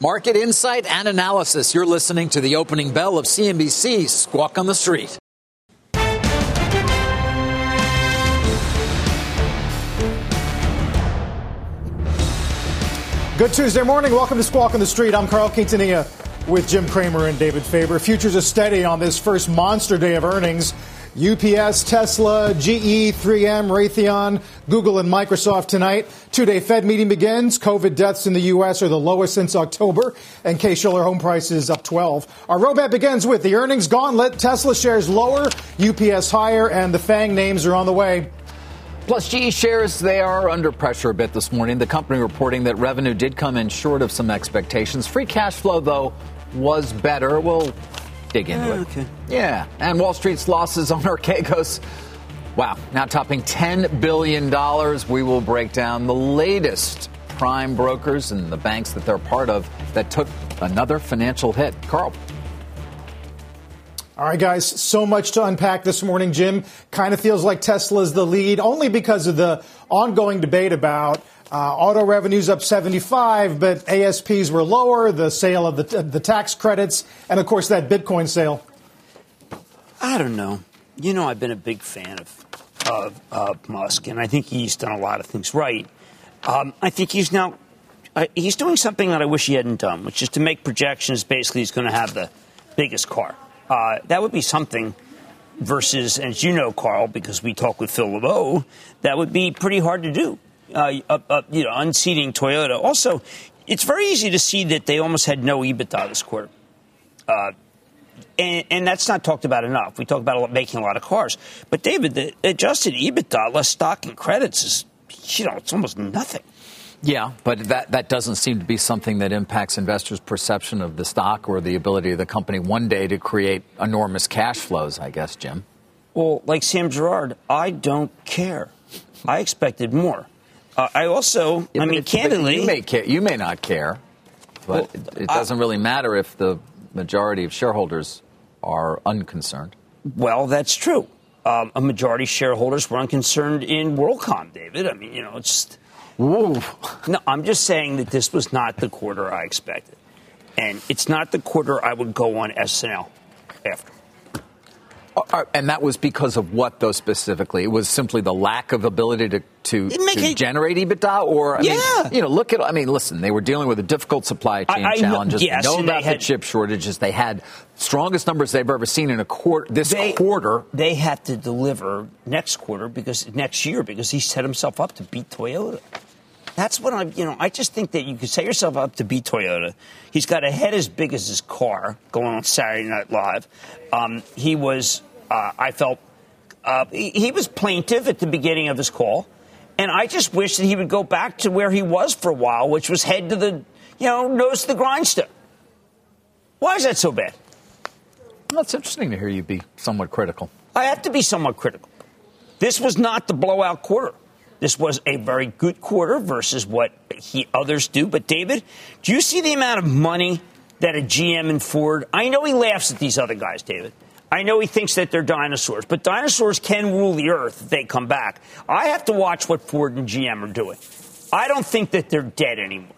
Market insight and analysis. You're listening to the opening bell of CNBC's Squawk on the Street. Good Tuesday morning. Welcome to Squawk on the Street. I'm Carl Quintanilla with Jim Cramer and David Faber. Futures are steady on this first monster day of earnings. UPS, Tesla, GE, 3M, Raytheon, Google, and Microsoft tonight. Two day Fed meeting begins. COVID deaths in the U.S. are the lowest since October, and Case Shiller home prices up 12. Our roadmap begins with the earnings gauntlet. Tesla shares lower, UPS higher, and the FANG names are on the way. Plus, GE shares, they are under pressure a bit this morning. The company reporting that revenue did come in short of some expectations. Free cash flow, though, was better. We'll dig into Yeah, it. Oh, okay. Yeah, and Wall Street's losses on Archegos. Wow, now topping $10 billion. We will break down the latest prime brokers and the banks that they're part of that took another financial hit. Carl. All right, guys, so much to unpack this morning, Jim. Kind of feels like Tesla's the lead, only because of the ongoing debate about uh, auto revenues up 75, but ASPs were lower, the sale of the, the tax credits, and of course that Bitcoin sale. I don't know. You know, I've been a big fan of of uh, Musk, and I think he's done a lot of things right. Um, I think he's now uh, he's doing something that I wish he hadn't done, which is to make projections. Basically, he's going to have the biggest car. Uh, that would be something. Versus, as you know, Carl, because we talk with Phil LeBeau, that would be pretty hard to do. Uh, up, you know, unseating Toyota. Also, it's very easy to see that they almost had no EBITDA this quarter. Uh, and, and that's not talked about enough. We talk about a lot- making a lot of cars, but David, the adjusted EBITDA less stock and credits is, you know, it's almost nothing. Yeah, but that, that doesn't seem to be something that impacts investors' perception of the stock or the ability of the company one day to create enormous cash flows, I guess, Jim. Well, like Sam Gerard, I don't care. I expected more. Uh, I also, Yeah, I mean, candidly, you may, care, you may not care, but Well, it, it doesn't really matter if the majority of shareholders are unconcerned. well, that's true. Um, a majority of shareholders were unconcerned in WorldCom, David. I mean, you know, it's. Ooh. No, I'm just saying that this was not the quarter I expected. And it's not the quarter I would go on SNL after. And that was because of what, though, specifically? It was simply the lack of ability to, to, make to it- generate EBITDA? Or, I mean, Yeah. you know, look at, I mean, listen, they were dealing with a difficult supply chain I- I challenges. yes, they know and they about had- the chip shortages. They had strongest numbers they've ever seen in a quarter, this They- quarter. They have to deliver next quarter because next year because he set himself up to beat Toyota. That's what I'm, you know, I just think that you could set yourself up to beat Toyota. He's got a head as big as his car going on Saturday Night Live. Um, he was, uh, I felt, uh, he, he was plaintive at the beginning of his call. And I just wish that he would go back to where he was for a while, which was head to the, you know, nose to the grindstone. Why is that so bad? Well, it's interesting to hear you be somewhat critical. I have to be somewhat critical. This was not the blowout quarter. This was a very good quarter versus what he others do. But David, do you see the amount of money that a GM and Ford? I know he laughs at these other guys, David. I know he thinks that they're dinosaurs, but dinosaurs can rule the earth if they come back. I have to watch what Ford and GM are doing. I don't think that they're dead anymore.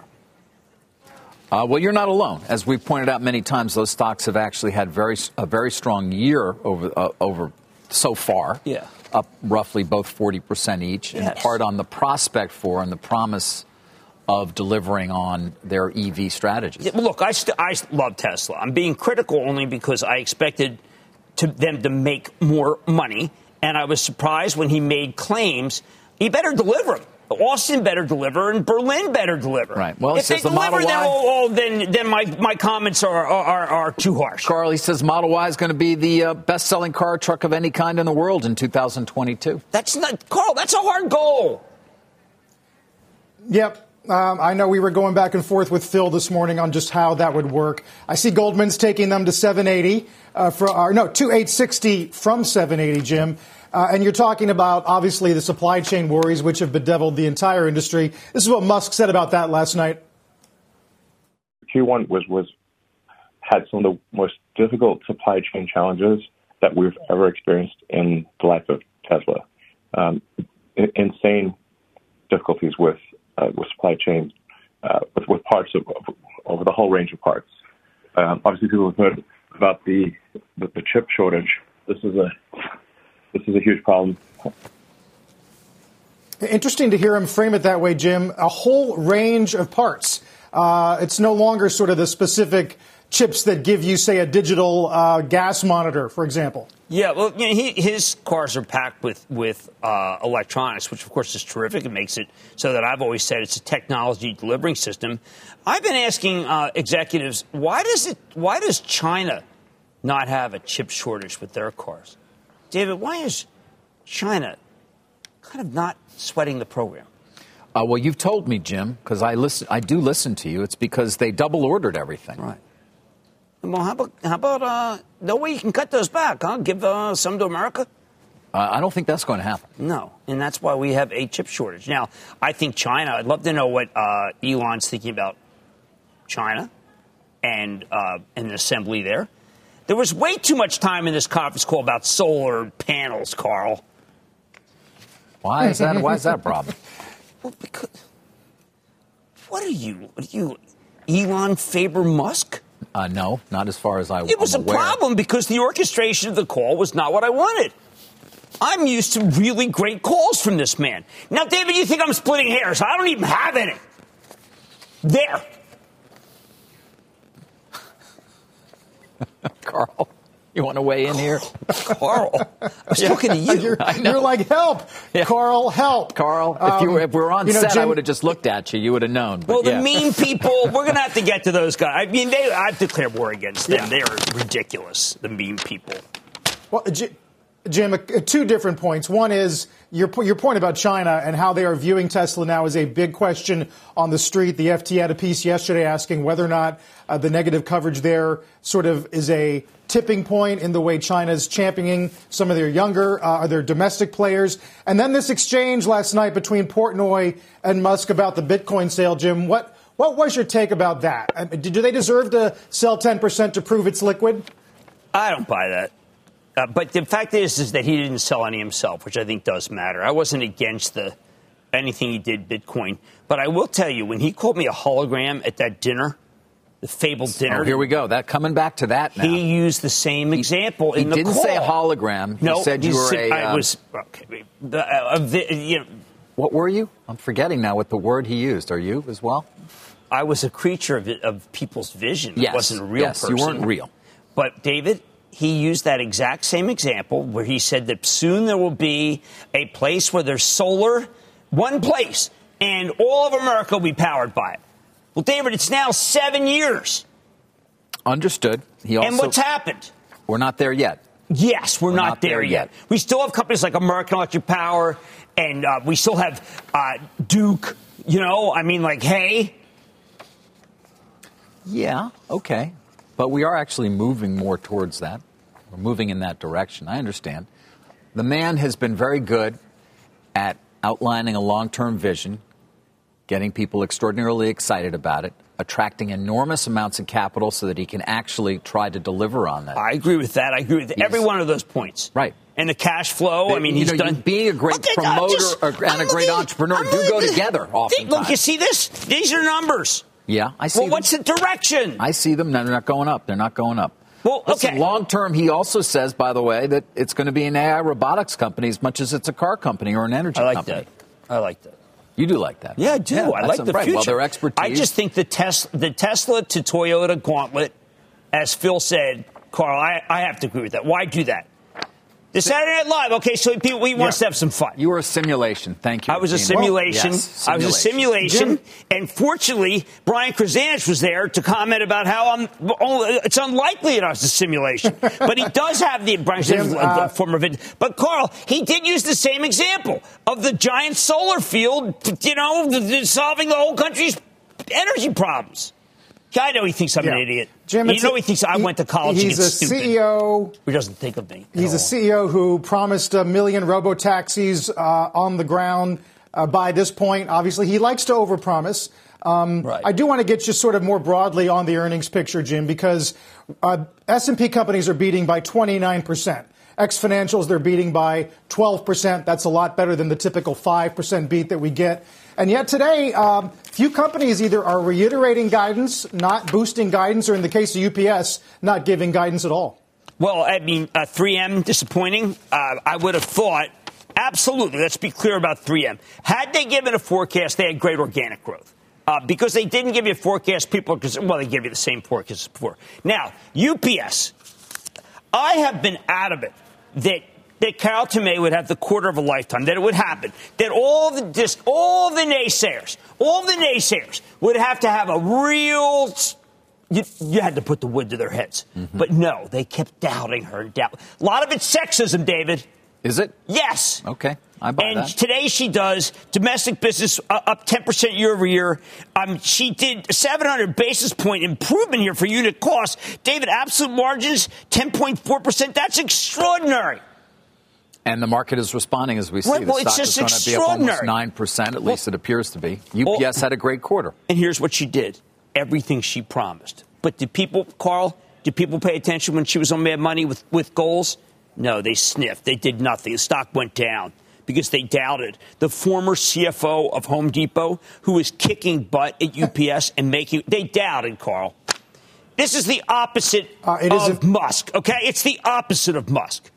Uh, well, you're not alone. As we've pointed out many times, those stocks have actually had very a very strong year over uh, over so far. Yeah. Up roughly both forty percent each, in part on the prospect for and the promise of delivering on their EV strategies. Yeah, Look, I, st- I love Tesla. I'm being critical only because I expected to them to make more money, and I was surprised when he made claims. He better deliver 'em. Austin better deliver, and Berlin better deliver. Right. Well, he if they says the deliver, Model then, Y- oh, oh, then then my, my comments are, are, are too harsh. Carly says Model Y is going to be the uh, best-selling car truck of any kind in the world in 2022. That's not Carl. That's a hard goal. Yep. Um, I know we were going back and forth with Phil this morning on just how that would work. I see Goldman's taking them to 780 uh, for, or no, to 860 from 780, Jim. Uh, and you're talking about obviously the supply chain worries which have bedeviled the entire industry. This is what Musk said about that last night. Q1 was was had some of the most difficult supply chain challenges that we've ever experienced in the life of Tesla. Um, insane difficulties with uh, with supply chain, uh, with, with parts of, of, over the whole range of parts. Um, obviously, people have heard about the, the, the chip shortage. This is a this is a huge problem. Interesting to hear him frame it that way, Jim. A whole range of parts. Uh, it's no longer sort of the specific chips that give you, say, a digital uh, gas monitor, for example. Yeah, well, you know, he, his cars are packed with with uh, electronics, which of course is terrific. It makes it so that I've always said it's a technology delivering system. I've been asking uh, executives why does it why does China not have a chip shortage with their cars? David, why is China kind of not sweating the program? Uh, well, you've told me, Jim, because I listen. I do listen to you. It's because they double ordered everything. Right. Well, how about how about uh, no way you can cut those back? Huh? Give uh, some to America. Uh, I don't think that's going to happen. No, and that's why we have a chip shortage. Now, I think China. I'd love to know what uh, Elon's thinking about China and uh, an assembly there. There was way too much time in this conference call about solar panels, Carl. Why is that? why is that a problem? Well, because what are you? Are you, Elon Faber Musk? Uh, no, not as far as I. It was I'm a aware. problem because the orchestration of the call was not what I wanted. I'm used to really great calls from this man. Now, David, you think I'm splitting hairs? I don't even have any. There. Carl. You want to weigh in here? Carl, I was talking to you. You're, you're like, help, Yeah. Carl, help. Carl, if, you were, if we were on Um, you know, set, I would have just looked at you. You would have known. But Well, the mean people, we're going to have to get to those guys. I mean, they, I've declared war against them. Yeah. They are ridiculous, the mean people. Well, J- Jim, two different points. One is your, your point about China and how they are viewing Tesla now is a big question on the street. The FT had a piece yesterday asking whether or not uh, the negative coverage there sort of is a tipping point in the way China's championing some of their younger, uh, their domestic players. And then this exchange last night between Portnoy and Musk about the Bitcoin sale, Jim. What, what was your take about that? Uh, Do they deserve to sell 10% to prove it's liquid? I don't buy that. Uh, but the fact is, is that he didn't sell any himself, which I think does matter. I wasn't against the anything he did Bitcoin, but I will tell you when he called me a hologram at that dinner, the fabled dinner. Oh, here we go. That coming back to that now. He used the same example he in the didn't call. say hologram. He No, said you were said- a. I um, was okay. The, uh, you know, what were you? I'm forgetting now what the word he used. Are you as well? I was a creature of, of people's vision. Yes. I wasn't a real Yes, person. you weren't real. But David, he used that exact same example where he said that soon there will be a place where there's solar, one place, and all of America will be powered by it. Well, David, it's now seven years. Understood. He also. and what's happened? We're not there yet. Yes, we're, not, not there, there yet. yet. We still have companies like American Electric Power, and uh, we still have uh, Duke. You know, I mean, like, hey, Yeah. Okay. But we are actually moving more towards that. We're moving in that direction. I understand. The man has been very good at outlining a long term vision, getting people extraordinarily excited about it, attracting enormous amounts of capital so that he can actually try to deliver on that. I agree with that. I agree with every one of those points. Right. And the cash flow. I mean, You he's know, done. being a great Okay, promoter just- and a I'm great looking- entrepreneur I'm do go together Look, you see this? These are numbers. Yeah, I see. Well, them. what's the direction? I see them. They're not going up. They're not going up. Well, Listen, okay. long term, he also says, by the way, that it's going to be an AI robotics company as much as it's a car company or an energy company. I like company. that. I like that. You do like that. Yeah, I do. I like the right. future. Well, their expertise. I just think the, tes- the Tesla to Toyota gauntlet, as Phil said, Carl, I, I have to agree with that. Why do that? The Saturday Night Live. Okay, so people, we want to have some fun. You were a simulation. Thank you. I was a simulation. Yes, I was a simulation. And fortunately, Brian Krzanich was there to comment about how I'm, oh, it's unlikely that I was a simulation. but he does have the Brian Jim, uh, former vid. But Carl, he did use the same example of the giant solar field, you know, solving the whole country's energy problems. I know he thinks I'm an idiot. Jim, you know he thinks I he- went to college he's a stupid. CEO He doesn't think of me. He's a. CEO who promised a million robo taxis uh, on the ground uh, by this point. Obviously, he likes to overpromise. Um, Right. I do want to get just sort of more broadly on the earnings picture, Jim, because uh, S&P companies are beating by 29 percent. X financials, they're beating by 12 percent. That's a lot better than the typical 5 percent beat that we get. And yet today, um, few companies either are reiterating guidance, not boosting guidance, or in the case of UPS, not giving guidance at all. Well, I mean, uh, 3M disappointing. Uh, I would have thought, absolutely. Let's be clear about 3M. Had they given a forecast, they had great organic growth. Uh, because they didn't give you a forecast, people, because well, they gave you the same forecast as before. Now, UPS, I have been adamant that that Carol Tomé would have the quarter of a lifetime, that it would happen, that all the dis- all the naysayers, all the naysayers would have to have a real. You, you had to put the wood to their heads, mm-hmm. but no, they kept doubting her. Doubt. A lot of it's sexism, David. Is it? Yes. Okay. I buy and that. today she does domestic business up 10% year over year. Um, she did 700 basis point improvement here for unit cost. David, absolute margins 10.4%. That's extraordinary. And the market is responding as we see. Well, the well, it's stock just is going to be up almost extraordinary. nine percent. At Well- least it appears to be. Well- UPS had a great quarter. And here's what she did everything she promised. But did people, Carl, did people pay attention when she was on Mad Money with, with goals? No, they sniffed. They did nothing. The stock went down because they doubted. The former CFO of Home Depot, who was kicking butt at UPS and making, they doubted, Carl. This is the opposite Uh, it is of a- Musk, okay? It's the opposite of Musk.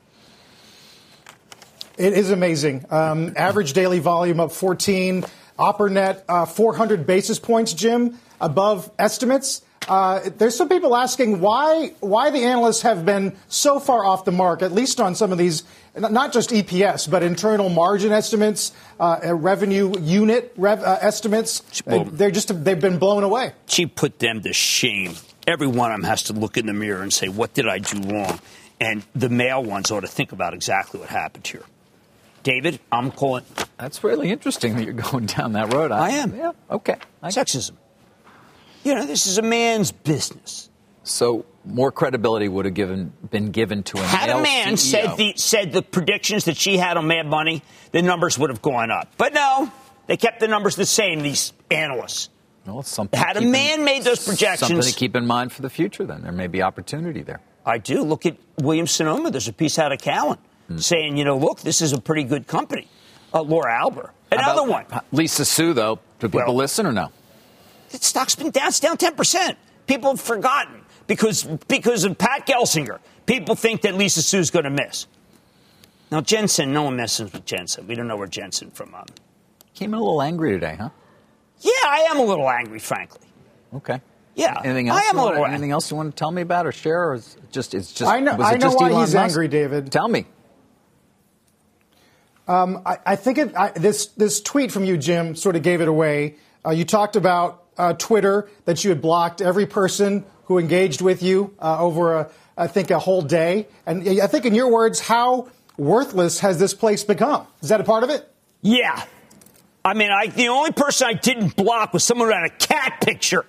It is amazing. Um, average daily volume up 14. OpperNet, uh, 400 basis points, Jim, above estimates. Uh, there's some people asking why why the analysts have been so far off the mark, at least on some of these, not just EPS, but internal margin estimates, uh, uh, revenue unit rev, uh, estimates. Uh, they're just they've been blown away. she put them to shame. Every one of them has to look in the mirror and say, What did I do wrong? And the male ones ought to think about exactly what happened here. David, I'm calling That's really interesting that you're going down that road. I am. Yeah. Okay. I- sexism. You know, this is a man's business. so more credibility would have given been given to a Had a man CEO. said the said the predictions that she had on Mad Money, the numbers would have gone up. But no, they kept the numbers the same. These analysts. Well, it's something Had a keep in- man made those projections- Something to keep in mind for the future. Then there may be opportunity there. I do. Look at Williams Sonoma. There's a piece out of Cowen Hmm. saying, you know, look, this is a pretty good company. Uh, Laura Albert, Another one. Lisa Su, though. Do people Well- listen or no? The stock's been down. It's down 10%. People have forgotten because, because of Pat Gelsinger. People think that Lisa Su's going to miss. Now, Jensen, no one messes with Jensen. We don't know where Jensen from. Um, Came in a little angry today, huh? yeah, I am a little angry, frankly. Okay. Yeah, Anything else? I else? am you a want, little- anything else you want to tell me about or share, or is it just it's just? I know- was it I know just why Elon he's Musk? angry, David. Tell me. I, I think it, I, this this tweet from you, Jim, sort of gave it away. Uh, you talked about uh, Twitter that you had blocked every person who engaged with you uh, over a, I think a whole day, and I think in your words, how worthless has this place become? Is that a part of it? Yeah. I mean, I, the only person I didn't block was someone who had a cat picture.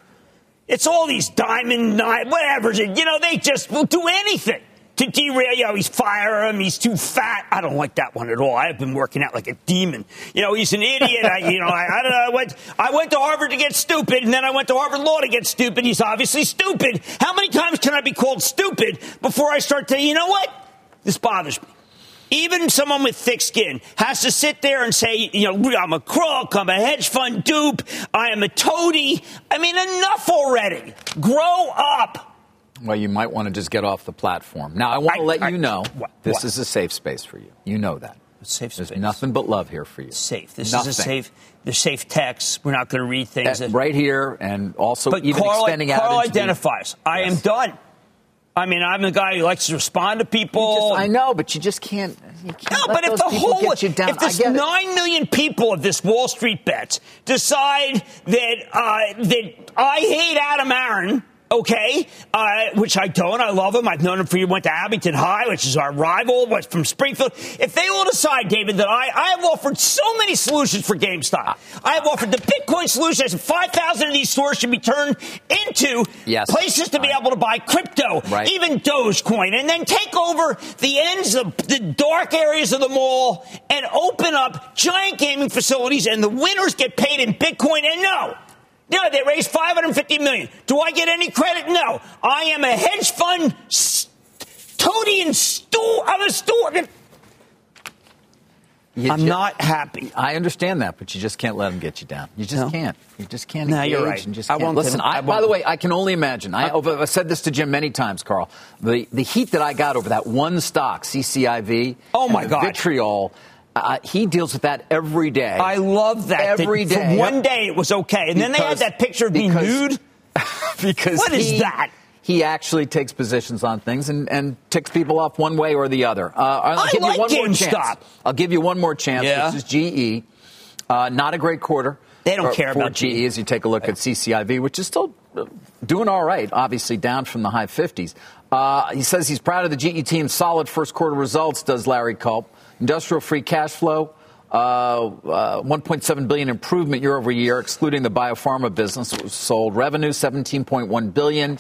It's all these diamond whatever. You know, they just will do anything to derail. You know, he's fire him. He's too fat. I don't like that one at all. I have been working out like a demon. You know, he's an idiot. I, you know, I, I don't know. I went, I went to Harvard to get stupid, and then I went to Harvard Law to get stupid. He's obviously stupid. How many times can I be called stupid before I start to, you know what? This bothers me. Even someone with thick skin has to sit there and say, you know, I'm a crook, I'm a hedge fund dupe, I am a toady. I mean, enough already. Grow up. Well, you might want to just get off the platform. Now, I want to let I- you know what- this what? is a safe space for you. You know that. Safe There's space. nothing but love here for you. Safe. This Nothing. is a safe. There's safe text. We're not going to read things. That- right here, and also but even Carl, extending out Carl into the- identifies. I am done. I mean, I'm the guy who likes to respond to people. Just, I know, but you just can't. You can't no, but if the whole if this nine million people of this Wall Street bet decide that uh, that I hate Adam Aron okay, uh, which I don't. I love him. I've known him for you. Went to Abington High, which is our rival, was from Springfield. If they all decide, David, that I, I have offered so many solutions for GameStop. I have offered the Bitcoin solution. I said 5,000 of these stores should be turned into yes. places to be able to buy crypto, right. even Dogecoin, and then take over the ends of the dark areas of the mall and open up giant gaming facilities, and the winners get paid in Bitcoin. And no, yeah, they raised 550 million. Do I get any credit? No. I am a hedge fund st- toady and stool. I'm a stool. You I'm just, not happy. I understand that, but you just can't let them get you down. You just no. can't. You just can't. No, you're right. just I won't listen. I, I by the way, I can only imagine. I, have said this to Jim many times, Carl. The the heat that I got over that one stock, CCIV. Oh my God, vitriol. Uh, he deals with that every day. I love that. Every that day. For one day it was okay, and because, then they had that picture of me nude. because what he, is that? He actually takes positions on things and, and ticks people off one way or the other. Uh, I'll I give like you one more chance. I'll give you one more chance. Yeah. This is GE. Uh, not a great quarter. They don't care for about GE as you take a look at CCIV, which is still doing all right, obviously down from the high 50s. Uh, he says he's proud of the GE team's solid first quarter results, does Larry Culp. Industrial free cash flow, uh, uh, 1.7 billion improvement year over year, excluding the biopharma business that was sold. Revenue 17.1 billion.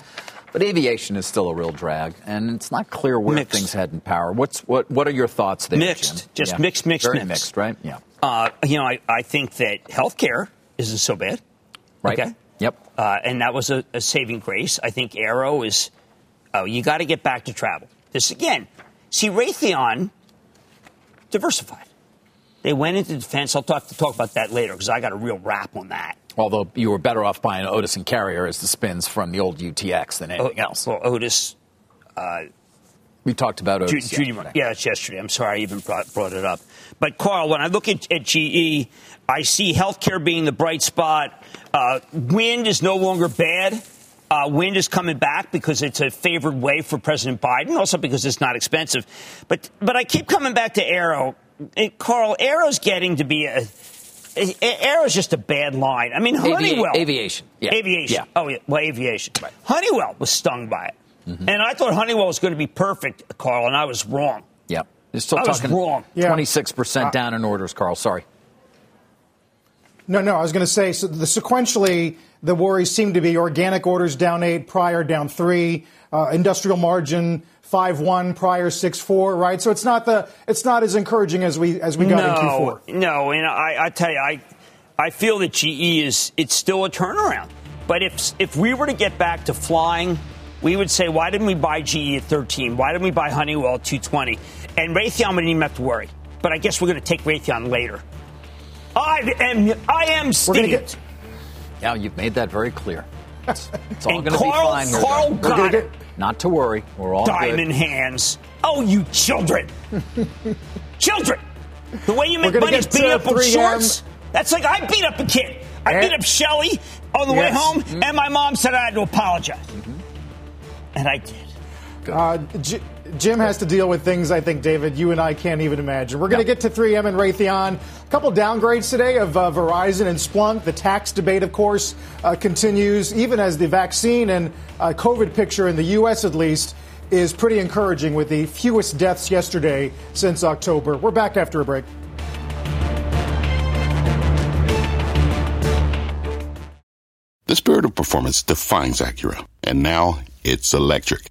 But aviation is still a real drag, and it's not clear where mixed. things head in power. What's what? What are your thoughts there? Mixed, Jim? just yeah. mixed, mixed, Very mixed. mixed, right? Yeah. Uh, you know, I, I think that healthcare isn't so bad. Right. Okay. Yep. Uh, and that was a, a, saving grace. I think Aero is. Oh, you got to get back to travel. This again. See, Raytheon diversified. They went into defense. I'll talk to talk about that later because I got a real rap on that. Although you were better off buying Otis and Carrier as the spins from the old UTX than anything else. Well, Otis. Uh, we talked about Otis. Ju- yesterday. Yeah, it's yesterday. I'm sorry I even brought, brought it up. But Carl, when I look at, at GE, I see healthcare being the bright spot. Uh, wind is no longer bad. Uh, wind is coming back because it's a favored way for President Biden, also because it's not expensive. But but I keep coming back to Aero. Carl, Aero's getting to be a Aero's just a bad line. I mean, Honeywell. Avi- aviation. Yeah. Aviation. Yeah. Oh, yeah. Well, aviation. Right. Honeywell was stung by it. Mm-hmm. And I thought Honeywell was going to be perfect, Carl, and I was wrong. Yep. You're still I talking was wrong. 26% uh, down in orders, Carl. Sorry. No, no. I was going to say, so the sequentially, the worries seem to be organic orders down eight, prior down three, uh, industrial margin five one, prior six four, right? So it's not the it's not as encouraging as we as we got no, in Q4. No, and I, I tell you, I I feel that GE is it's still a turnaround. But if if we were to get back to flying, we would say, why didn't we buy GE at 13? Why didn't we buy Honeywell at 220? And Raytheon, we didn't even have to worry. But I guess we're going to take Raytheon later. I am I am Steve. Yeah, you've made that very clear. It's, it's all going to be fine. Carl got it. Not to worry. We're all diamond good. hands. Oh, you children, children! The way you make money is beating up on shorts. That's like I beat up a kid. I and, beat up Shelly on the yes. way home, mm-hmm. and my mom said I had to apologize, mm-hmm. and I did. Uh, J- Jim has to deal with things I think, David, you and I can't even imagine. We're going to get to 3M and Raytheon. A couple downgrades today of uh, Verizon and Splunk. The tax debate, of course, uh, continues, even as the vaccine and uh, COVID picture in the U.S., at least, is pretty encouraging with the fewest deaths yesterday since October. We're back after a break. The spirit of performance defines Acura, and now it's electric.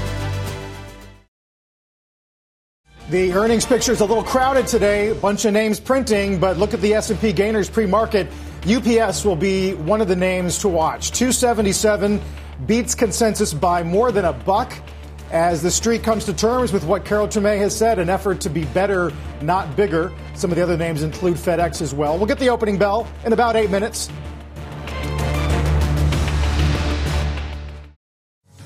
The earnings picture is a little crowded today. A bunch of names printing, but look at the S&P gainers pre-market. UPS will be one of the names to watch. 277 beats consensus by more than a buck as the street comes to terms with what Carol Tomé has said, an effort to be better, not bigger. Some of the other names include FedEx as well. We'll get the opening bell in about eight minutes.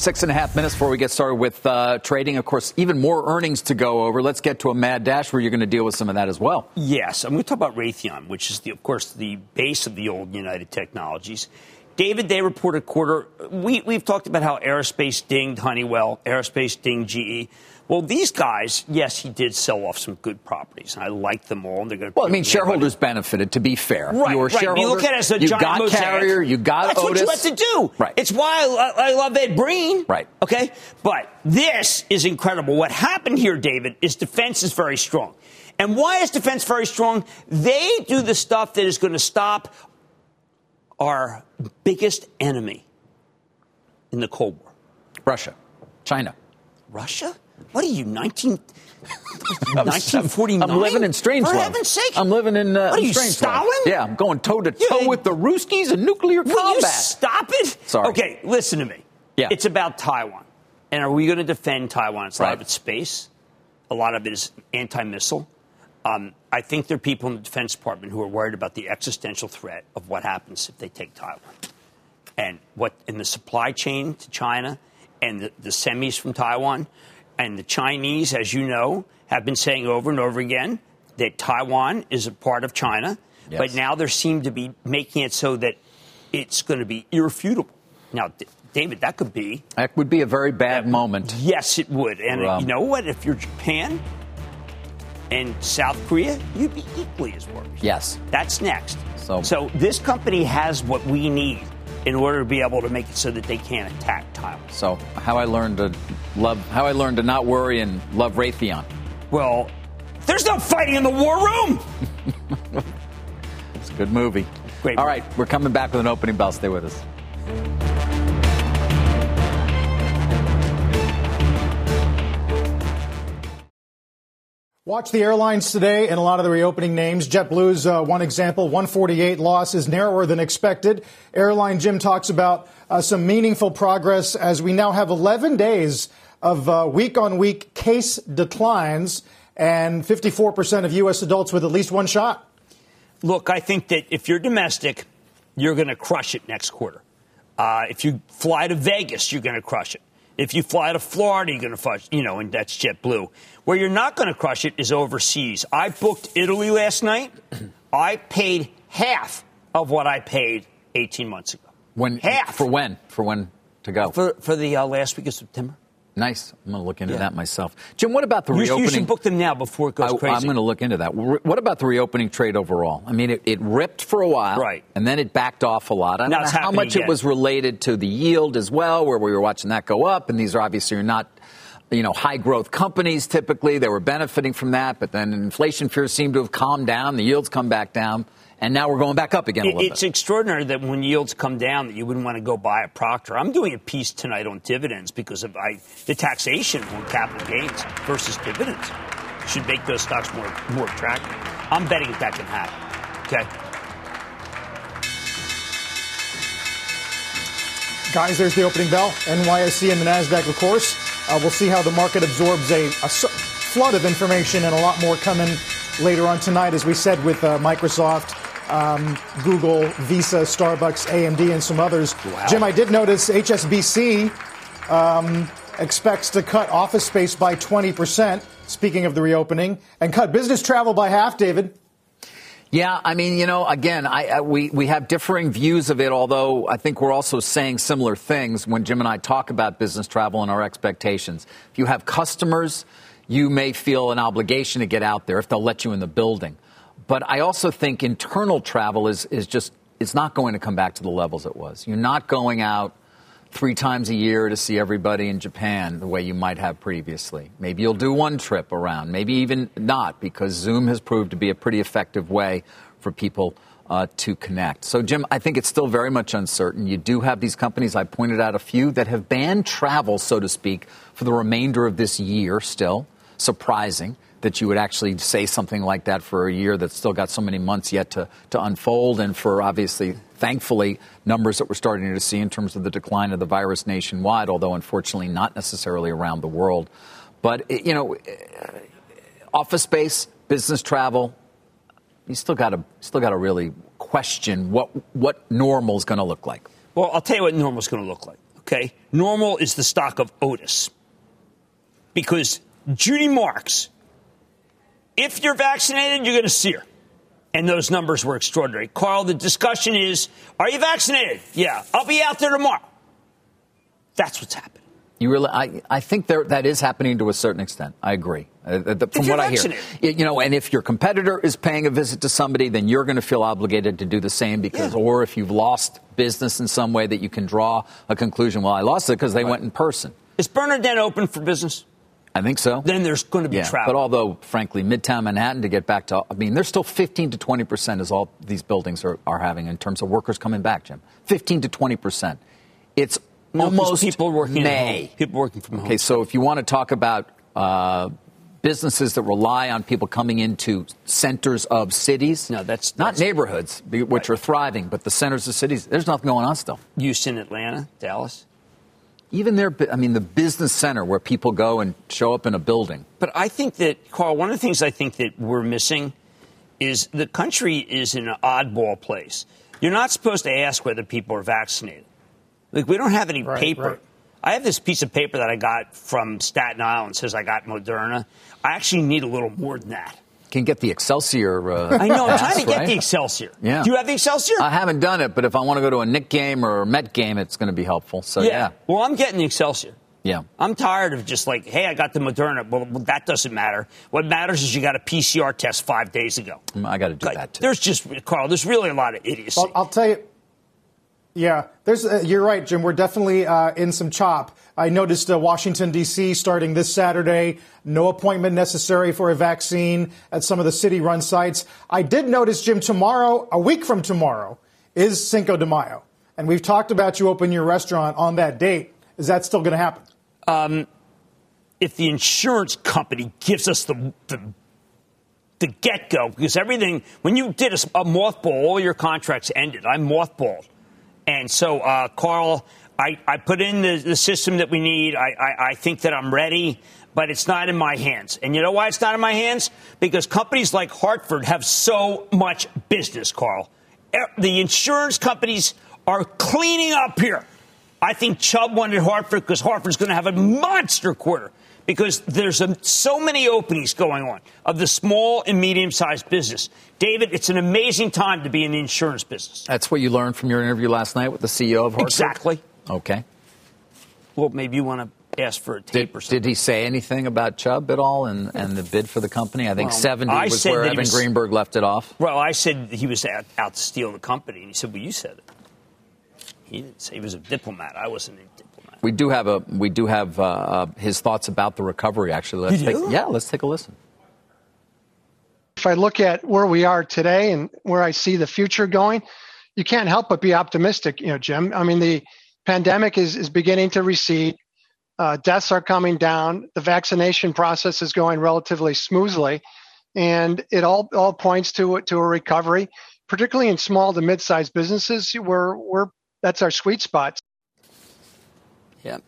Six and a half minutes before we get started with uh, trading. Of course, even more earnings to go over. Let's get to a mad dash where you're going to deal with some of that as well. Yes, I'm going to talk about Raytheon, which is, the, of course, the base of the old United Technologies. David, they reported quarter. We, we've talked about how aerospace dinged Honeywell, aerospace dinged GE. Well, these guys, yes, he did sell off some good properties, I like them all. And they're going to. Well, I mean, shareholders benefited. To be fair, right? Your right. You look at it as a you giant got mosaic. Carrier, you got That's Otis. what you have to do. Right. It's why I, I love Ed Breen. Right. Okay. But this is incredible. What happened here, David, is defense is very strong. And why is defense very strong? They do the stuff that is going to stop our biggest enemy in the Cold War. Russia, China. Russia? What are you, 19, 1949? I'm living in strange For heaven's sake. I'm living in. Uh, What are you, strange Stalin? world. Yeah, I'm going toe to toe with the Ruskies and nuclear Will you stop it? Sorry. Okay, listen to me. Yeah. It's about Taiwan. And are we going to defend Taiwan? It's a lot Right. of it's space. A lot of it is anti-missile. Um, I think there are people in the Defense Department who are worried about the existential threat of what happens if they take Taiwan. And what in the supply chain to China and the, the semis from Taiwan and the Chinese, as you know, have been saying over and over again that Taiwan is a part of China. Yes. But now they seem to be making it so that it's going to be irrefutable. Now, D- David, that could be. That would be a very bad moment. Yes, it would. And Um, you know what? If you're Japan and South Korea, you'd be equally as worried. Yes. That's next. So- so this company has what we need in order to be able to make it so that they can't attack Taiwan. So how I learned to love, how I learned to not worry and love Raytheon. Well, there's no fighting in the war room. It's a good movie. Great All movie. right, we're coming back with an opening bell. Stay with us. Watch the airlines today and a lot of the reopening names. JetBlue's uh, one example, 148 loss is narrower than expected. Airline Jim talks about uh, some meaningful progress as we now have 11 days of week on week case declines and 54% of U.S. adults with at least one shot. Look, I think that if you're domestic, you're going to crush it next quarter. Uh, if you fly to Vegas, you're going to crush it. If you fly to Florida, you're going to crush, you know, and that's JetBlue. Where you're not going to crush it is overseas. I booked Italy last night. I paid half of what I paid 18 months ago. When Half. for when for when to go? For, for the uh, last week of September. Nice. I'm going to look into Yeah. that myself. Jim, what about the You, reopening? you should book them now before it goes crazy. I'm going to look into that. What about the reopening trade overall? I mean, it, it ripped for a while, Right. And then it backed off a lot. I don't Now know how much again. it was related to the yield as well, where we were watching that go up, and these are obviously not you know, high growth companies typically. They were benefiting from that, but then inflation fears seem to have calmed down. The yields come back down. And now we're going back up again. it's bit. extraordinary that when yields come down, that you wouldn't want to go buy a Procter. I'm doing a piece tonight on dividends because of I, the taxation on capital gains versus dividends should make those stocks more more attractive. I'm betting that can happen. Okay. Guys, there's the opening bell. NYSE and the Nasdaq, of course. Uh, we'll see how the market absorbs a, a flood of information and a lot more coming later on tonight, as we said with uh, Microsoft, um, Google, Visa, Starbucks, AMD, and some others. Wow. Jim, I did notice HSBC um, expects to cut office space by 20%, speaking of the reopening, and cut business travel by half, David. Yeah, I mean, you know, again, I, I, we, we have differing views of it, although I think we're also saying similar things when Jim and I talk about business travel and our expectations. If you have customers, you may feel an obligation to get out there if they'll let you in the building. But I also think internal travel is, is just, it's not going to come back to the levels it was. You're not going out three times a year to see everybody in Japan the way you might have previously. Maybe you'll do one trip around, maybe even not, because Zoom has proved to be a pretty effective way for people uh, to connect. So, Jim, I think it's still very much uncertain. You do have these companies, I pointed out a few, that have banned travel, so to speak, for the remainder of this year still. Surprising that you would actually say something like that for a year that's still got so many months yet to, to unfold, and for obviously, thankfully, numbers that we're starting to see in terms of the decline of the virus nationwide, although unfortunately not necessarily around the world. But, eh, you know, eh, office space, business travel, you still got to still got to really question what what normal is going to look like. Well, I'll tell you what normal is going to look like. Okay, normal is the stock of Otis because Judy Marks if you're vaccinated, you're going to see her. And those numbers were extraordinary. Carl, the discussion is are you vaccinated? Yeah. I'll be out there tomorrow. That's what's happening. You really, I, I think there, that is happening to a certain extent. I agree. Uh, the, from what. I hear, you know, and if your competitor is paying a visit to somebody, then you're going to feel obligated to do the same because, yeah. or if you've lost business in some way, that you can draw a conclusion. Well, I lost it because they right. went in person. Is Bernadette open for business? I think so. Then there's going to be yeah, travel. But although, frankly, Midtown Manhattan to get back to, I mean, there's still 15 to 20 percent is all these buildings are, are having in terms of workers coming back, Jim. 15 to 20 percent. It's no, almost people working May. People working from home. Okay, so if you want to talk about uh, businesses that rely on people coming into centers of cities, no, that's not neighborhoods, which right. are thriving, but the centers of cities. There's nothing going on still. Houston, Atlanta, Dallas even their, I mean, the business center where people go and show up in a building. But I think that, Carl, one of the things I think that we're missing is the country is in an oddball place. You're not supposed to ask whether people are vaccinated. Like, we don't have any right, paper. Right. I have this piece of paper that I got from Staten Island says I got Moderna. I actually need a little more than that can get the Excelsior. Uh, I know. I'm trying to get right? the Excelsior. Yeah. Do you have the Excelsior? I haven't done it, but if I want to go to a Knick game or a Met game, it's going to be helpful. So yeah. yeah. Well, I'm getting the Excelsior. Yeah. I'm tired of just like, hey, I got the Moderna. Well, well, that doesn't matter. What matters is you got a PCR test five days ago. Mm, I got to do like, that too. There's just, Carl, there's really a lot of idiocy. I'll, I'll tell you. Yeah, there's. Uh, you're right, Jim. We're definitely uh, in some chop. I noticed uh, Washington D.C. starting this Saturday. No appointment necessary for a vaccine at some of the city-run sites. I did notice, Jim. Tomorrow, a week from tomorrow, is Cinco de Mayo, and we've talked about you open your restaurant on that date. Is that still going to happen? Um, if the insurance company gives us the, the the get go, because everything, when you did a, a, mothball, all your contracts ended. I'm mothballed. And so, uh, Carl, I, I, put in the, the, system that we need. I, I, I think that I'm ready but it's not in my hands. And you know why it's not in my hands? Because companies like Hartford have so much business, Carl. The insurance companies are cleaning up here. I think Chubb wanted Hartford because Hartford's going to have a monster quarter because there's a, so many openings going on of the small and medium sized business. David, it's an amazing time to be in the insurance business. That's what you learned from your interview last night with the CEO of Hartford? Exactly. Okay. Well, maybe you want to ask for a tape did, or something. Did he say anything about Chubb at all and, and the bid for the company? I think well, 70 I was where Evan was, Greenberg left it off. Well, I said he was out, out to steal the company, and he said, well, you said it. he didn't say he was a diplomat. I wasn't a diplomat. We do have a we do have uh, uh, his thoughts about the recovery. Actually, let's You take do? yeah, let's take a listen. if I look at where we are today and where I see the future going, you can't help but be optimistic, you know, Jim. I mean, the pandemic is, is beginning to recede. Uh, deaths are coming down. The vaccination process is going relatively smoothly. And it all, all points to, to a recovery, particularly in small to mid sized businesses where we're, that's our sweet spot. Yeah.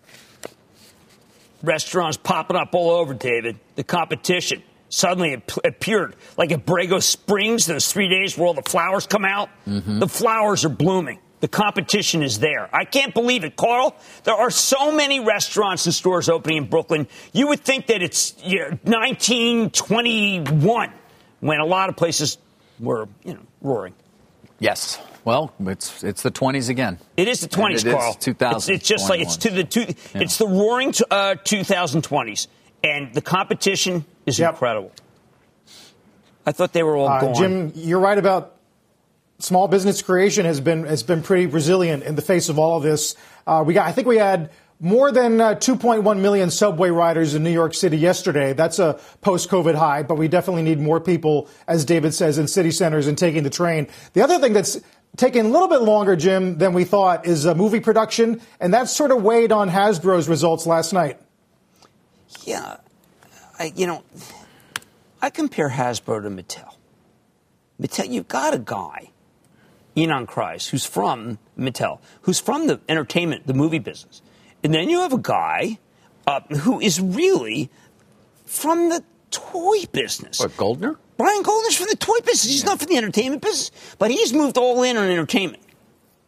Restaurants popping up all over, David. The competition suddenly ap- appeared like at Borrego Springs, those three days where all the flowers come out. Mm-hmm. The flowers are blooming. The competition is there. I can't believe it, Carl. There are so many restaurants and stores opening in Brooklyn. You would think that it's you know, 1921 when a lot of places were, you know, roaring. Yes. Well, it's it's the 20s again. It is the 20s, it is Carl. 2000, It's, it's just like it's to the two, it's the roaring t- uh, 2020s, and the competition is incredible. I thought they were all Uh, gone. Jim, you're right about small business creation has been has been pretty resilient in the face of all of this. Uh, we got, I think we had more than uh, 2.1 million subway riders in New York City yesterday. That's a post-COVID high, but we definitely need more people, as David says, in city centers and taking the train. The other thing that's taken a little bit longer, Jim, than we thought is uh, movie production, and that sort of weighed on Hasbro's results last night. Yeah, I, you know, I compare Hasbro to Mattel. Mattel, you've got a guy, Ynon Kreiz, who's from Mattel, who's from the entertainment, the movie business, and then you have a guy uh, who is really from the toy business. What, Goldner? Brian Goldner's from the toy business. He's not from the entertainment business, but he's moved all in on entertainment.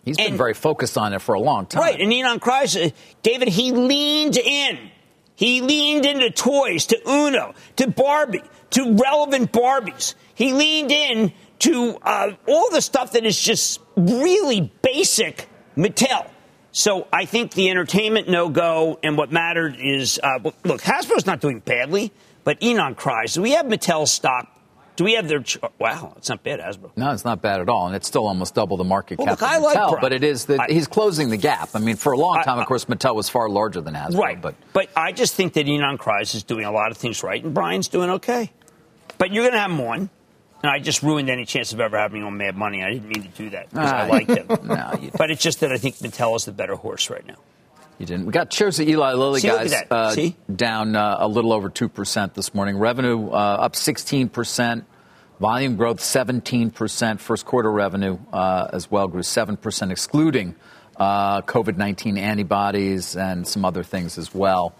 He's been very focused on it for a long time. Right, and Ynon Kreiz, uh, David, he leaned in. He leaned into toys, to Uno, to Barbie, to relevant Barbies. He leaned in to uh, all the stuff that is just really basic Mattel. So I think the entertainment no go, and what mattered is uh, look, Hasbro's not doing badly, but Ynon Kreiz. do we have Mattel stock? Do we have their? Ch- wow, it's not bad, Hasbro. No, it's not bad at all, and it's still almost double the market Well, cap look, I of like Mattel. But it is that he's closing the gap. I mean, for a long time, I- of course, Mattel was far larger than Hasbro. Right. But But I just think that Ynon Kreiz is doing a lot of things right, and Brian's doing okay. But you're going to have him on. And I just ruined any chance of ever having on Mad Money. I didn't mean to do that because I Ah, liked him. no, But it's just that I think Mattel is the better horse right now. you didn't. We got shares of Eli Lilly, See, guys, uh, down uh, a little over 2% this morning. Revenue uh, up 16%. Volume growth 17%. First quarter revenue uh, as well grew 7%, excluding uh, COVID 19 antibodies and some other things as well.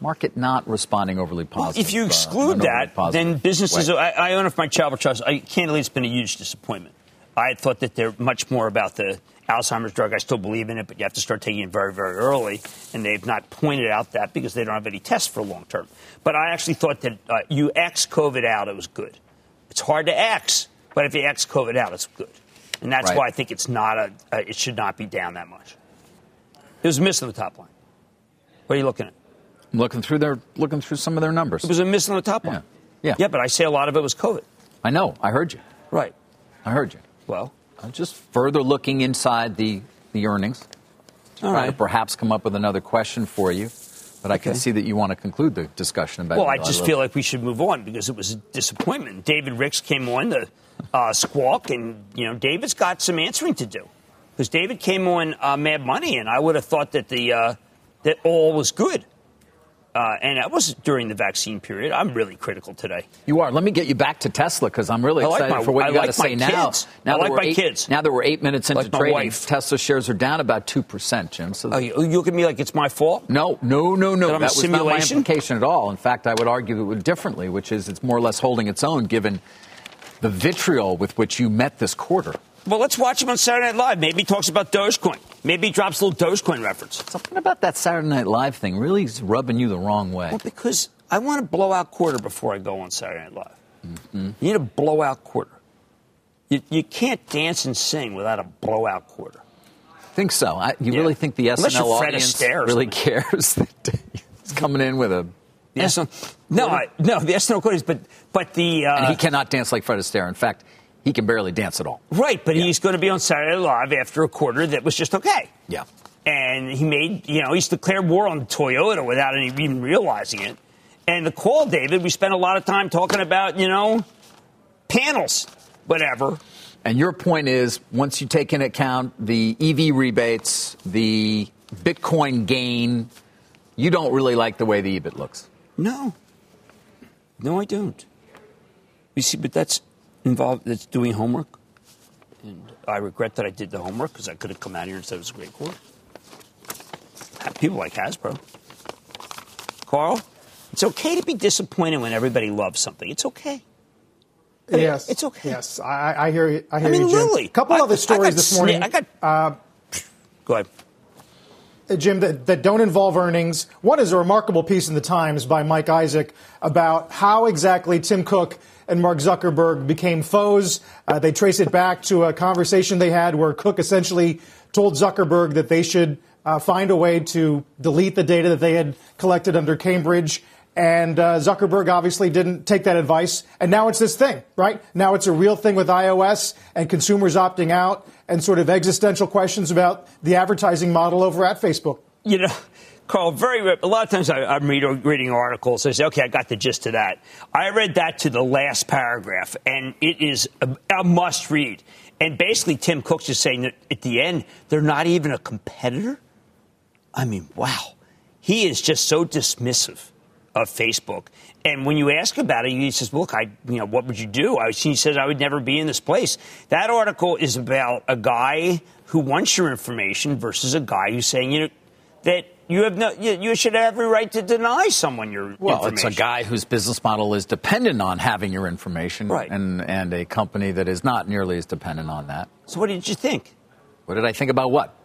Market not responding overly positive. if you uh, exclude overly that, then businesses. I, I own my travel trust. I candidly, it's been a huge disappointment. I had thought that they're much more about the Alzheimer's drug. I still believe in it, but you have to start taking it very, very early. And they've not pointed out that because they don't have any tests for long term. But I actually thought that uh, you X COVID out, it was good. It's hard to X, but if you X COVID out, it's good. And that's Right. why I think it's not a. Uh, it should not be down that much. It was missing the top line. What are you looking at? Looking through their looking through some of their numbers. It was a miss on the top line. Yeah. Yeah, Yeah, but I say a lot of it was COVID. I know. I heard you. Right. I heard you. Well, I'm just further looking inside the the earnings. all Trying to right. perhaps come up with another question for you, but I can see that you want to conclude the discussion about. It. Well, I just feel like we should move on because it was a disappointment. David Ricks came on to uh, squawk, and you know David's got some answering to do because David came on uh, Mad Money, and I would have thought that the uh, that all was good, uh, and that was during the vaccine period. I'm really critical today. You are. Let me get you back to Tesla because I'm really I like excited my- for what you got like to say now. kids. Now I like my eight, kids. Now that we're eight minutes into Like trading, wife. Tesla shares are down about two percent, Jim. So Oh, you, look at me like it's my fault. no, no, no, no. That That was not my implication at all. In fact, I would argue it differently, which is it's more or less holding its own given the vitriol with which you met this quarter. Well, let's watch him on Saturday Night Live. Maybe he talks about Dogecoin. Maybe he drops a little Dogecoin reference. Something about that Saturday Night Live thing really is rubbing you the wrong way. Well, because I want a blowout quarter before I go on Saturday Night Live. Mm-hmm. You need a blowout quarter. You, you can't dance and sing without a blowout quarter. think so. I, you Yeah. really think the Unless SNL audience Astaire really cares that he's coming in with a SNL, no, I, no, the SNL quarters, but but the uh, and he cannot dance like Fred Astaire. In fact, he can barely dance at all. Right, but yeah. he's going to be on Saturday Live after a quarter that was just okay. Yeah. And he made, you know, he's declared war on Toyota without any, even realizing it. And the call, David, we spent a lot of time talking about, you know, panels, whatever. And your point is once you take into account the EV rebates, the Bitcoin gain, you don't really like the way the EBIT looks. No. No, I don't. You see, but that's involved, that's doing homework. And I regret that I did the homework because I could have come out here and said it was a great course. People like Hasbro. Carl, it's okay to be disappointed when everybody loves something. It's okay. yes, it's okay. Yes, I, I hear you. I hear I mean, you, Jim. Lily. A couple I, other stories this sni- morning. I got. Uh, Go ahead. Jim, that, that, don't involve earnings. One is a remarkable piece in the Times by Mike Isaac about how exactly Tim Cook and Mark Zuckerberg became foes. Uh, they trace it back to a conversation they had where Cook essentially told Zuckerberg that they should uh, find a way to delete the data that they had collected under Cambridge. And uh, Zuckerberg obviously didn't take that advice. And now it's this thing, right? Now it's a real thing with iOS and consumers opting out and sort of existential questions about the advertising model over at Facebook. You know, Carl, very a lot of times I, am reading, reading articles. I say, okay, I got the gist of that. I read that to the last paragraph, and it is a, a must read. And basically, Tim Cook's just saying that at the end, they're not even a competitor. I mean, wow. He is just so dismissive of Facebook. And when you ask about it, he says, "Look, I, you know, what would you do?" I, he says, "I would never be in this place." That article is about a guy who wants your information versus a guy who's saying, you know, that you have no, you, you should have every right to deny someone your well, information. it's a guy whose business model is dependent on having your information, right. and and a company that is not nearly as dependent on that. So, what did you think? What did I think about what?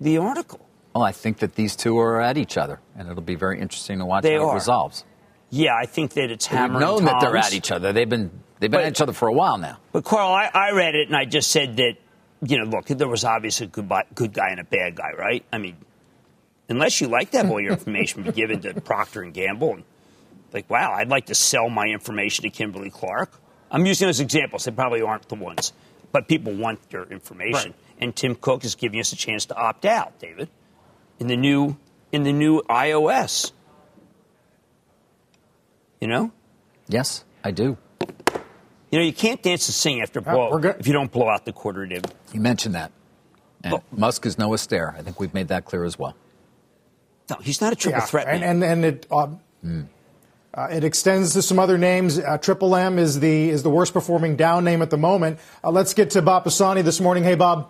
The article. Well, I think that these two are at each other, and it'll be very interesting to watch they how are. it resolves. Yeah, I think that it's hammer. We've known that they're at each other. They've been they've been But- at each other for a while now. But Carl, I, I read it and I just said that, you know, look, there was obviously a good, good guy and a bad guy, right? I mean, unless you like to have all your information be given to Procter and Gamble, and like, wow, I'd like to sell my information to Kimberly Clark. I'm using those examples. They probably aren't the ones, but people want your information. And Tim Cook is giving us a chance to opt out, David, in the new in the new iOS. You know, Yes, I do. you know, you can't dance and sing after blow we're good. if you don't blow out the quarter, David. You mentioned that. And Well- Musk is no Astaire. I think we've made that clear as well. No, he's not a triple threat man. and and, and it. Um, uh, it extends to some other names. Uh, Triple M is the is the worst performing down name at the moment. Uh, let's get to Bob Pisani this morning. Hey, Bob.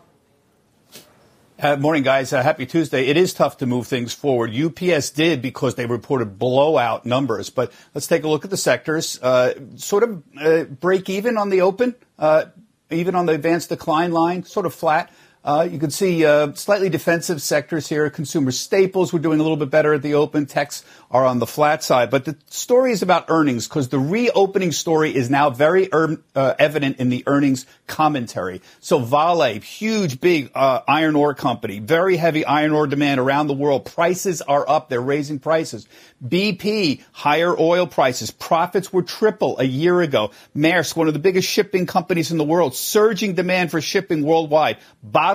Uh, morning, guys. Uh, happy Tuesday. It is tough to move things forward. UPS did because they reported blowout numbers. But let's take a look at the sectors. Uh, sort of uh, break even on the open, uh, even on the advanced decline line, sort of flat. Uh, you can see uh, slightly defensive sectors here. Consumer staples were doing a little bit better at the open. Techs are on the flat side. But the story is about earnings because the reopening story is now very er- uh, evident in the earnings commentary. So Vale, huge, big uh, iron ore company, very heavy iron ore demand around the world. Prices are up. They're raising prices. BP, higher oil prices. Profits were triple a year ago. Maersk, one of the biggest shipping companies in the world, surging demand for shipping worldwide.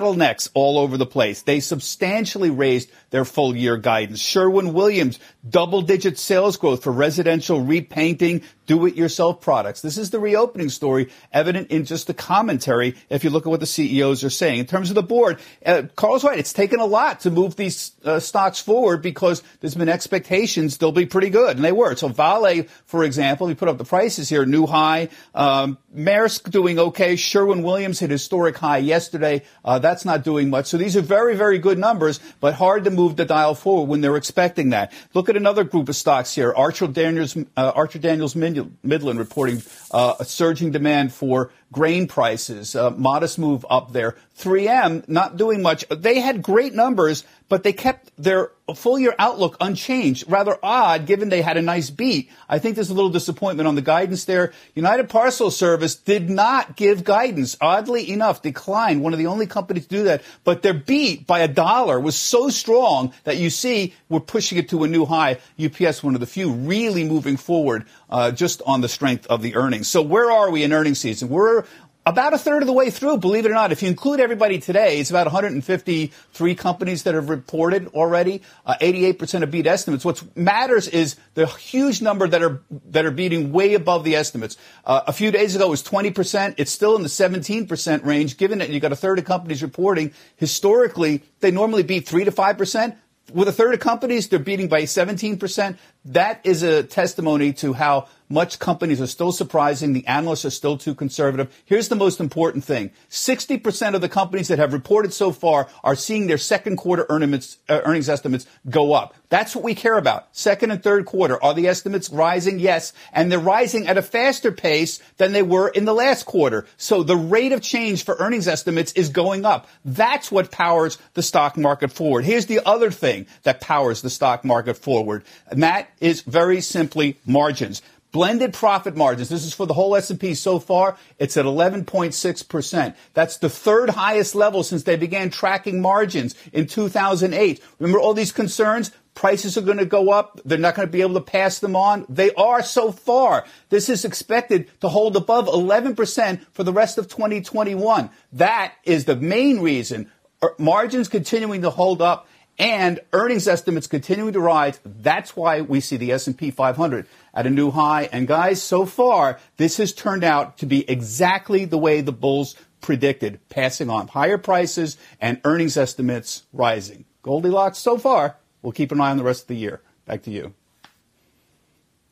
Bottlenecks all over the place. They substantially raised their full year guidance. Sherwin Williams, double digit sales growth for residential repainting, do it yourself products. This is the reopening story evident in just the commentary if you look at what the CEOs are saying. In terms of the board, uh, Carl's right. It's taken a lot to move these uh, stocks forward because there's been expectations they'll be pretty good, and they were. So Vale, for example, we put up the prices here, new high. Um, Maersk doing okay. Sherwin Williams hit historic high yesterday. Uh, that's not doing much. So these are very, very good numbers, but hard to move the dial forward when they're expecting that. Look at another group of stocks here. Archer Daniels, uh, Archer Daniels Mid- Midland reporting uh, a surging demand for grain prices, modest move up there. 3M not doing much. They had great numbers, but they kept their full year outlook unchanged. Rather odd given they had a nice beat. I think there's a little disappointment on the guidance there. United Parcel Service did not give guidance. Oddly enough, declined. One of the only companies to do that. But their beat by a dollar was so strong that you see we're pushing it to a new high. UPS, one of the few really moving forward uh, just on the strength of the earnings. So where are we in earnings season? We're about a third of the way through, believe it or not. If you include everybody today, it's about 153 companies that have reported already. Uh, 88% of beat estimates. What matters is the huge number that are that are beating way above the estimates. Uh, a few days ago it was 20%. It's still in the 17% range. Given that you've got a third of companies reporting, historically they normally beat three to five percent. With a third of companies, they're beating by 17%. That is a testimony to how much companies are still surprising. The analysts are still too conservative. Here's the most important thing. 60% of the companies that have reported so far are seeing their second quarter earnings, uh, earnings estimates go up. That's what we care about. Second and third quarter. Are the estimates rising? Yes. And they're rising at a faster pace than they were in the last quarter. So the rate of change for earnings estimates is going up. That's what powers the stock market forward. Here's the other thing that powers the stock market forward. That is very simply margins. Blended profit margins. This is for the whole S&P so far. It's at 11.6%. That's the third highest level since they began tracking margins in 2008. Remember all these concerns? Prices are going to go up. They're not going to be able to pass them on. They are so far. This is expected to hold above 11% for the rest of 2021. That is the main reason er, margins continuing to hold up and earnings estimates continuing to rise. That's why we see the S&P 500 at a new high. And guys, so far, this has turned out to be exactly the way the bulls predicted, passing on higher prices and earnings estimates rising. Goldilocks so far. We'll keep an eye on the rest of the year. Back to you.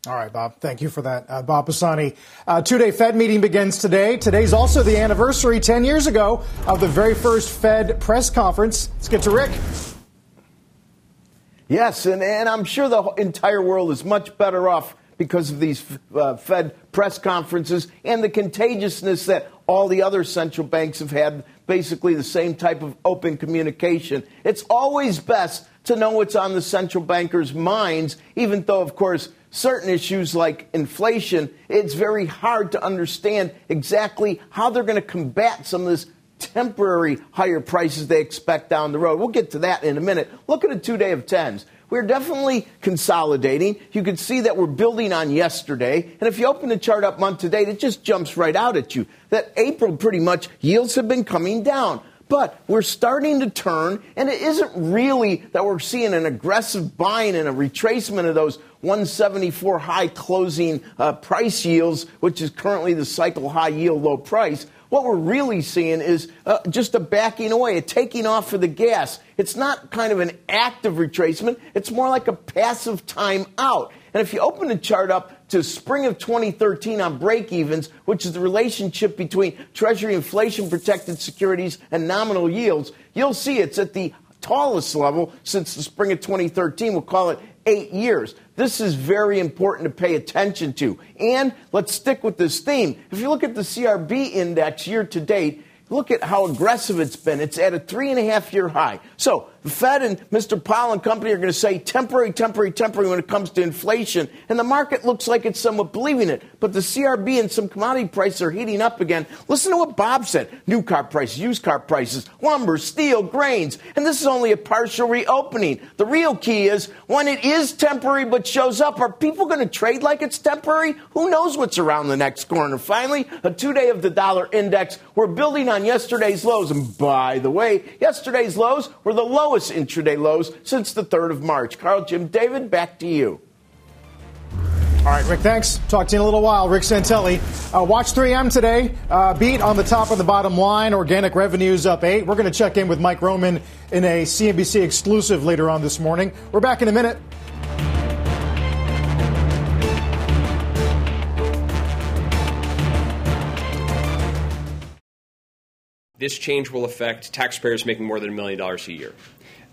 All right, Bob. Thank you for that. Uh, Bob Pisani. Uh, two day Fed meeting begins today. Today's also the anniversary 10 years ago of the very first Fed press conference. Let's get to Rick. Yes, and, and I'm sure the entire world is much better off because of these uh, Fed press conferences and the contagiousness that all the other central banks have had basically the same type of open communication. It's always best to know what's on the central bankers' minds, even though, of course, certain issues like inflation, it's very hard to understand exactly how they're going to combat some of this temporary higher prices they expect down the road. We'll get to that in a minute. Look at a two day of tens. We're definitely consolidating. You can see that we're building on yesterday. And if you open the chart up month to date, it just jumps right out at you that April pretty much yields have been coming down. But we're starting to turn, and it isn't really that we're seeing an aggressive buying and a retracement of those 174 high closing uh, price yields, which is currently the cycle high yield low price. What we're really seeing is uh, just a backing away, a taking off for the gas. It's not kind of an active retracement, it's more like a passive time out. And if you open the chart up to spring of 2013 on break evens, which is the relationship between Treasury inflation protected securities and nominal yields, you'll see it's at the tallest level since the spring of 2013. We'll call it eight years. This is very important to pay attention to. And let's stick with this theme. If you look at the CRB index year to date, look at how aggressive it's been. It's at a three and a half year high. So the Fed and Mr. Powell and company are going to say temporary, temporary, temporary when it comes to inflation. And the market looks like it's somewhat believing it. But the CRB and some commodity prices are heating up again. Listen to what Bob said. New car prices, used car prices, lumber, steel, grains. And this is only a partial reopening. The real key is when it is temporary but shows up, are people going to trade like it's temporary? Who knows what's around the next corner? Finally, a two day of the dollar index. We're building on yesterday's lows. And by the way, yesterday's lows were the lowest lowest intraday lows since the 3rd of March. Carl, Jim, David, back to you. All right, Rick, thanks. Talk to you in a little while. Rick Santelli. Uh, watch 3M today. Uh, beat on the top and the bottom line. Organic revenues up 8. We're going to check in with Mike Roman in a CNBC exclusive later on this morning. We're back in a minute. This change will affect taxpayers making more than a million dollars a year.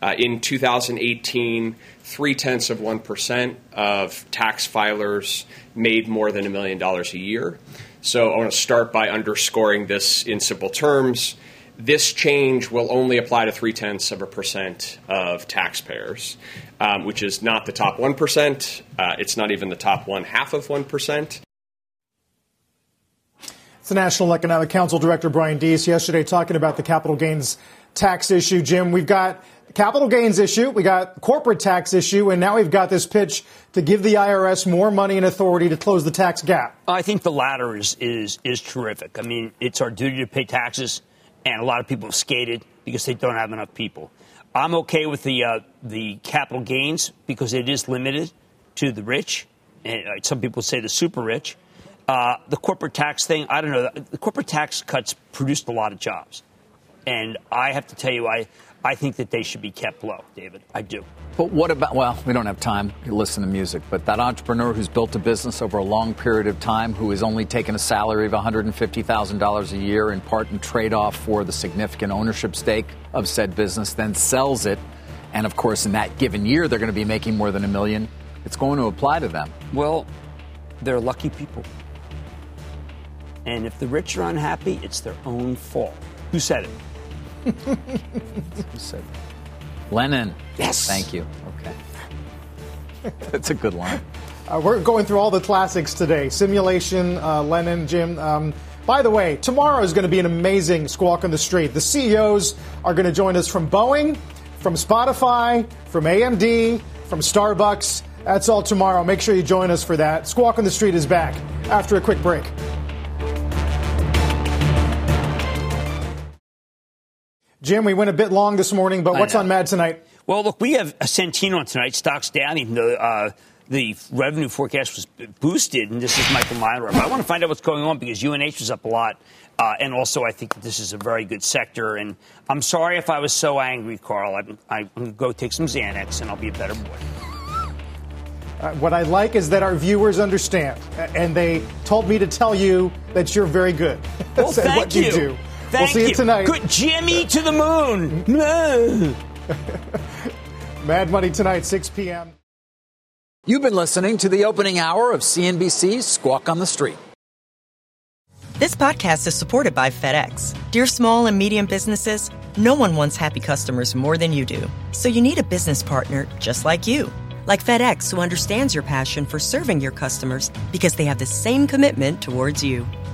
Uh, in 2018, three tenths of 1% of tax filers made more than a million dollars a year. So I want to start by underscoring this in simple terms. This change will only apply to three tenths of a percent of taxpayers, um, which is not the top 1%. Uh, it's not even the top one half of 1%. It's the National Economic Council Director Brian Deese yesterday talking about the capital gains tax issue. Jim, we've got capital gains issue, we got corporate tax issue, and now we've got this pitch to give the IRS more money and authority to close the tax gap. I think the latter is is is terrific. I mean, it's our duty to pay taxes, and a lot of people have skated because they don't have enough people. I'm okay with the uh, the capital gains because it is limited to the rich, and uh, some people say the super rich. Uh, the corporate tax thing, I don't know. The corporate tax cuts produced a lot of jobs. And I have to tell you, I, I think that they should be kept low, David. I do. But what about, well, we don't have time to listen to music, but that entrepreneur who's built a business over a long period of time, who has only taken a salary of $150,000 a year in part in trade off for the significant ownership stake of said business, then sells it. And of course, in that given year, they're going to be making more than a million. It's going to apply to them. Well, they're lucky people. And if the rich are unhappy, it's their own fault. Who said it? Who said it? Lennon. Yes. Thank you. Okay. That's a good line. Uh, we're going through all the classics today Simulation, uh, Lennon, Jim. Um, by the way, tomorrow is going to be an amazing squawk on the street. The CEOs are going to join us from Boeing, from Spotify, from AMD, from Starbucks. That's all tomorrow. Make sure you join us for that. Squawk on the Street is back after a quick break. Jim, we went a bit long this morning, but what's on Mad tonight? Well, look, we have a Centene tonight. Stocks down, even though uh, the revenue forecast was boosted, and this is Michael Meyer. But I want to find out what's going on because UNH was up a lot. Uh, and also, I think that this is a very good sector. And I'm sorry if I was so angry, Carl. I'm, I'm going to go take some Xanax, and I'll be a better boy. Uh, what I like is that our viewers understand, and they told me to tell you that you're very good Well, at thank what you, you. do. Thank we'll see you, you. tonight. Good Jimmy to the moon. Mad Money tonight, 6 p.m. You've been listening to the opening hour of CNBC's Squawk on the Street. This podcast is supported by FedEx. Dear small and medium businesses, no one wants happy customers more than you do. So you need a business partner just like you. Like FedEx, who understands your passion for serving your customers because they have the same commitment towards you.